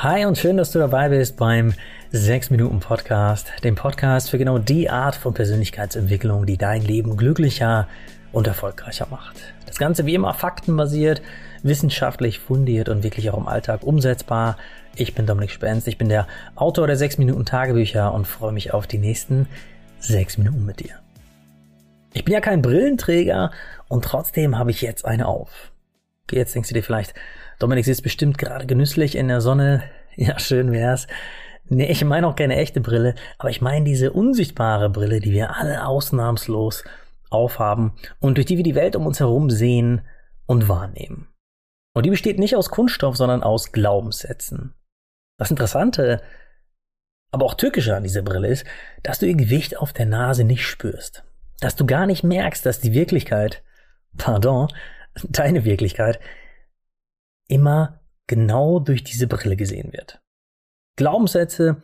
Hi und schön, dass du dabei bist beim 6 Minuten Podcast, dem Podcast für genau die Art von Persönlichkeitsentwicklung, die dein Leben glücklicher und erfolgreicher macht. Das Ganze wie immer faktenbasiert, wissenschaftlich fundiert und wirklich auch im Alltag umsetzbar. Ich bin Dominik Spenst, ich bin der Autor der 6 Minuten Tagebücher und freue mich auf die nächsten 6 Minuten mit dir. Ich bin ja kein Brillenträger und trotzdem habe ich jetzt eine auf. Jetzt denkst du dir vielleicht, Dominik sitzt bestimmt gerade genüsslich in der Sonne. Ja, schön wär's. Nee, ich meine auch keine echte Brille, aber ich meine diese unsichtbare Brille, die wir alle ausnahmslos aufhaben und durch die wir die Welt um uns herum sehen und wahrnehmen. Und die besteht nicht aus Kunststoff, sondern aus Glaubenssätzen. Das Interessante, aber auch Tückische an dieser Brille ist, dass du ihr Gewicht auf der Nase nicht spürst. Dass du gar nicht merkst, dass die Wirklichkeit, pardon, deine Wirklichkeit, immer genau durch diese Brille gesehen wird. Glaubenssätze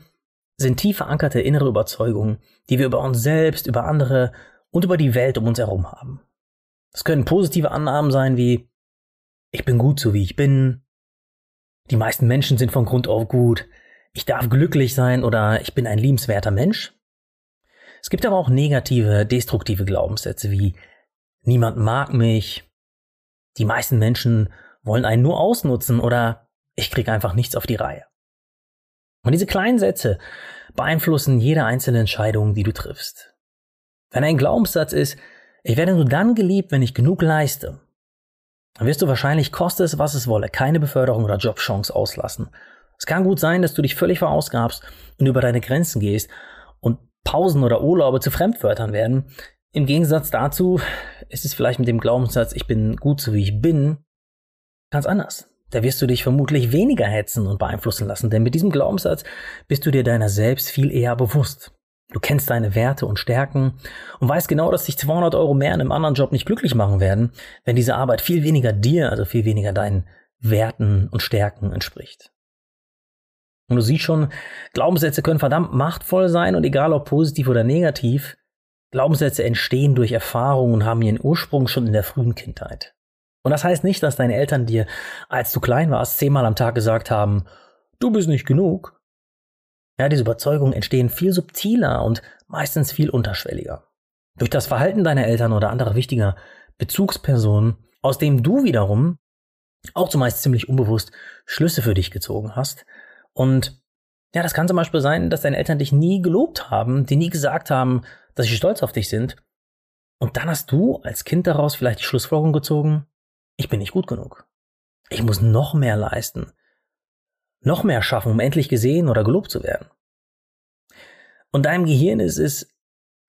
sind tief verankerte innere Überzeugungen, die wir über uns selbst, über andere und über die Welt um uns herum haben. Es können positive Annahmen sein wie ich bin gut so wie ich bin, die meisten Menschen sind von Grund auf gut, ich darf glücklich sein oder ich bin ein liebenswerter Mensch. Es gibt aber auch negative, destruktive Glaubenssätze wie niemand mag mich, die meisten Menschen wollen einen nur ausnutzen oder ich krieg einfach nichts auf die Reihe. Und diese kleinen Sätze beeinflussen jede einzelne Entscheidung, die du triffst. Wenn ein Glaubenssatz ist, ich werde nur dann geliebt, wenn ich genug leiste, dann wirst du wahrscheinlich, koste es, was es wolle, keine Beförderung oder Jobchance auslassen. Es kann gut sein, dass du dich völlig verausgabst und über deine Grenzen gehst und Pausen oder Urlaube zu Fremdwörtern werden. Im Gegensatz dazu ist es vielleicht mit dem Glaubenssatz, ich bin gut so wie ich bin, ganz anders. Da wirst du dich vermutlich weniger hetzen und beeinflussen lassen, denn mit diesem Glaubenssatz bist du dir deiner selbst viel eher bewusst. Du kennst deine Werte und Stärken und weißt genau, dass dich 200 Euro mehr in einem anderen Job nicht glücklich machen werden, wenn diese Arbeit viel weniger dir, also viel weniger deinen Werten und Stärken entspricht. Und du siehst schon, Glaubenssätze können verdammt machtvoll sein und egal ob positiv oder negativ, Glaubenssätze entstehen durch Erfahrungen und haben ihren Ursprung schon in der frühen Kindheit. Und das heißt nicht, dass deine Eltern dir, als du klein warst, zehnmal am Tag gesagt haben, du bist nicht genug. Ja, diese Überzeugungen entstehen viel subtiler und meistens viel unterschwelliger. Durch das Verhalten deiner Eltern oder anderer wichtiger Bezugspersonen, aus dem du wiederum auch zumeist ziemlich unbewusst Schlüsse für dich gezogen hast. Und ja, das kann zum Beispiel sein, dass deine Eltern dich nie gelobt haben, die nie gesagt haben, dass sie stolz auf dich sind. Und dann hast du als Kind daraus vielleicht die Schlussfolgerung gezogen, ich bin nicht gut genug. Ich muss noch mehr leisten. Noch mehr schaffen, um endlich gesehen oder gelobt zu werden. Und deinem Gehirn ist es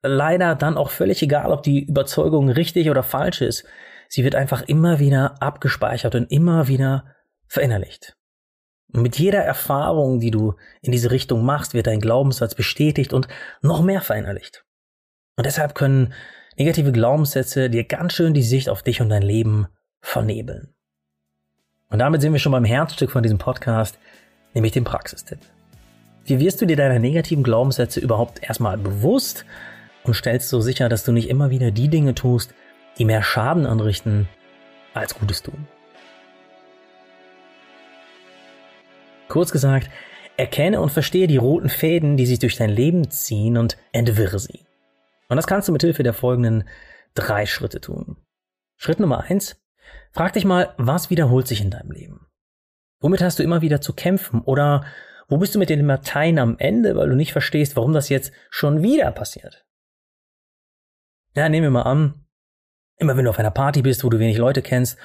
leider dann auch völlig egal, ob die Überzeugung richtig oder falsch ist. Sie wird einfach immer wieder abgespeichert und immer wieder verinnerlicht. Und mit jeder Erfahrung, die du in diese Richtung machst, wird dein Glaubenssatz bestätigt und noch mehr verinnerlicht. Und deshalb können negative Glaubenssätze dir ganz schön die Sicht auf dich und dein Leben vernebeln. Und damit sind wir schon beim Herzstück von diesem Podcast, nämlich dem Praxistipp. Wie wirst du dir deiner negativen Glaubenssätze überhaupt erstmal bewusst und stellst so sicher, dass du nicht immer wieder die Dinge tust, die mehr Schaden anrichten, als Gutes tun? Kurz gesagt, erkenne und verstehe die roten Fäden, die sich durch dein Leben ziehen und entwirre sie. Und das kannst du mit Hilfe der folgenden drei Schritte tun. Schritt Nummer eins, Frag dich mal, was wiederholt sich in deinem Leben? Womit hast du immer wieder zu kämpfen? Oder wo bist du mit den Dateien am Ende, weil du nicht verstehst, warum das jetzt schon wieder passiert? Ja, nehmen wir mal an, immer wenn du auf einer Party bist, wo du wenig Leute kennst,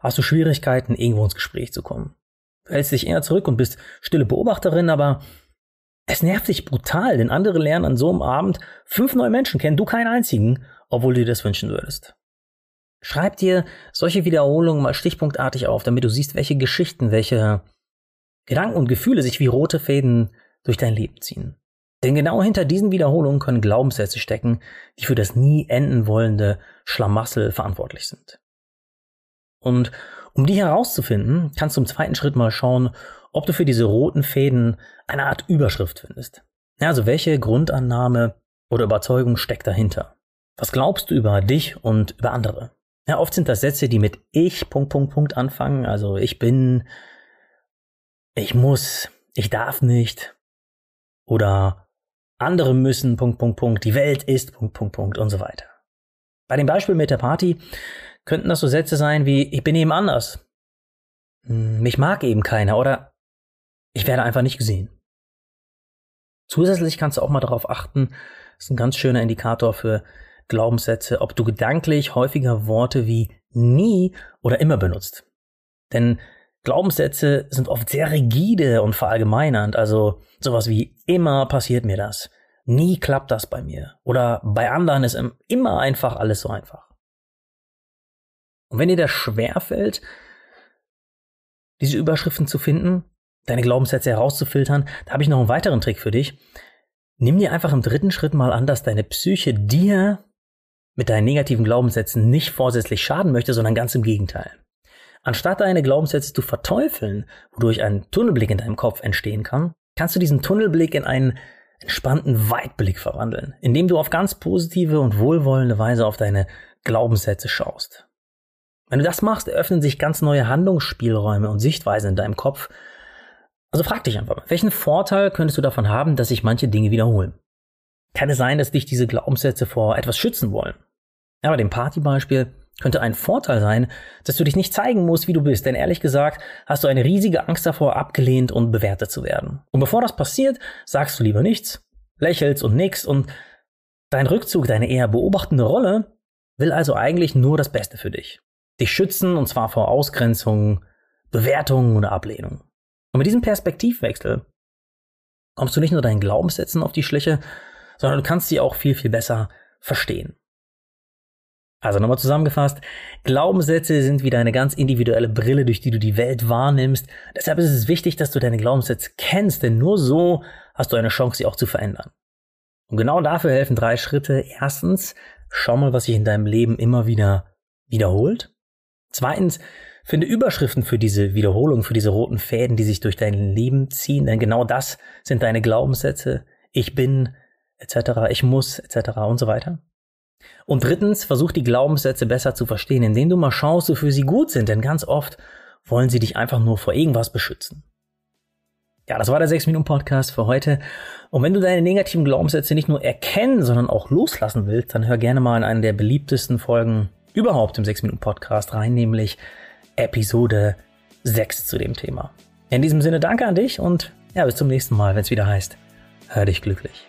hast du Schwierigkeiten, irgendwo ins Gespräch zu kommen. Hältst dich eher zurück und bist stille Beobachterin, aber es nervt dich brutal, denn andere lernen an so einem Abend fünf neue Menschen kennen, du keinen einzigen, obwohl du dir das wünschen würdest. Schreib dir solche Wiederholungen mal stichpunktartig auf, damit du siehst, welche Geschichten, welche Gedanken und Gefühle sich wie rote Fäden durch dein Leben ziehen. Denn genau hinter diesen Wiederholungen können Glaubenssätze stecken, die für das nie enden wollende Schlamassel verantwortlich sind. Und um die herauszufinden, kannst du im zweiten Schritt mal schauen, ob du für diese roten Fäden eine Art Überschrift findest. Also welche Grundannahme oder Überzeugung steckt dahinter? Was glaubst du über dich und über andere? Ja, oft sind das Sätze, die mit ich, Punkt, Punkt, Punkt anfangen. Also ich bin, ich muss, ich darf nicht oder andere müssen, Punkt, Punkt, Punkt, die Welt ist, Punkt, Punkt, Punkt und so weiter. Bei dem Beispiel mit der Party könnten das so Sätze sein wie, ich bin eben anders. Hm, mich mag eben keiner oder ich werde einfach nicht gesehen. Zusätzlich kannst du auch mal darauf achten, das ist ein ganz schöner Indikator für Glaubenssätze, ob du gedanklich häufiger Worte wie nie oder immer benutzt. Denn Glaubenssätze sind oft sehr rigide und verallgemeinernd, also sowas wie immer passiert mir das, nie klappt das bei mir oder bei anderen ist immer einfach alles so einfach. Und wenn dir das schwerfällt, diese Überschriften zu finden, deine Glaubenssätze herauszufiltern, da habe ich noch einen weiteren Trick für dich. Nimm dir einfach im dritten Schritt mal an, dass deine Psyche dir mit deinen negativen Glaubenssätzen nicht vorsätzlich schaden möchte, sondern ganz im Gegenteil. Anstatt deine Glaubenssätze zu verteufeln, wodurch ein Tunnelblick in deinem Kopf entstehen kann, kannst du diesen Tunnelblick in einen entspannten Weitblick verwandeln, indem du auf ganz positive und wohlwollende Weise auf deine Glaubenssätze schaust. Wenn du das machst, eröffnen sich ganz neue Handlungsspielräume und Sichtweisen in deinem Kopf. Also frag dich einfach mal, welchen Vorteil könntest du davon haben, dass sich manche Dinge wiederholen? Kann es sein, dass dich diese Glaubenssätze vor etwas schützen wollen? Ja, bei dem Partybeispiel könnte ein Vorteil sein, dass du dich nicht zeigen musst, wie du bist, denn ehrlich gesagt hast du eine riesige Angst davor, abgelehnt und bewertet zu werden. Und bevor das passiert, sagst du lieber nichts, lächelst und nix und dein Rückzug, deine eher beobachtende Rolle, will also eigentlich nur das Beste für dich. Dich schützen und zwar vor Ausgrenzung, Bewertung oder Ablehnung. Und mit diesem Perspektivwechsel kommst du nicht nur deinen Glaubenssätzen auf die Schliche, sondern du kannst sie auch viel, viel besser verstehen. Also nochmal zusammengefasst, Glaubenssätze sind wie deine ganz individuelle Brille, durch die du die Welt wahrnimmst. Deshalb ist es wichtig, dass du deine Glaubenssätze kennst, denn nur so hast du eine Chance, sie auch zu verändern. Und genau dafür helfen drei Schritte. Erstens, schau mal, was sich in deinem Leben immer wieder wiederholt. Zweitens, finde Überschriften für diese Wiederholung, für diese roten Fäden, die sich durch dein Leben ziehen, denn genau das sind deine Glaubenssätze. Ich bin, etc., ich muss, etc. und so weiter. Und drittens, versuch die Glaubenssätze besser zu verstehen, indem du mal schaust, wofür sie gut sind, denn ganz oft wollen sie dich einfach nur vor irgendwas beschützen. Ja, das war der 6-Minuten-Podcast für heute. Und wenn du deine negativen Glaubenssätze nicht nur erkennen, sondern auch loslassen willst, dann hör gerne mal in eine der beliebtesten Folgen überhaupt im 6-Minuten-Podcast rein, nämlich Episode 6 zu dem Thema. In diesem Sinne danke an dich und ja, bis zum nächsten Mal, wenn es wieder heißt, hör dich glücklich.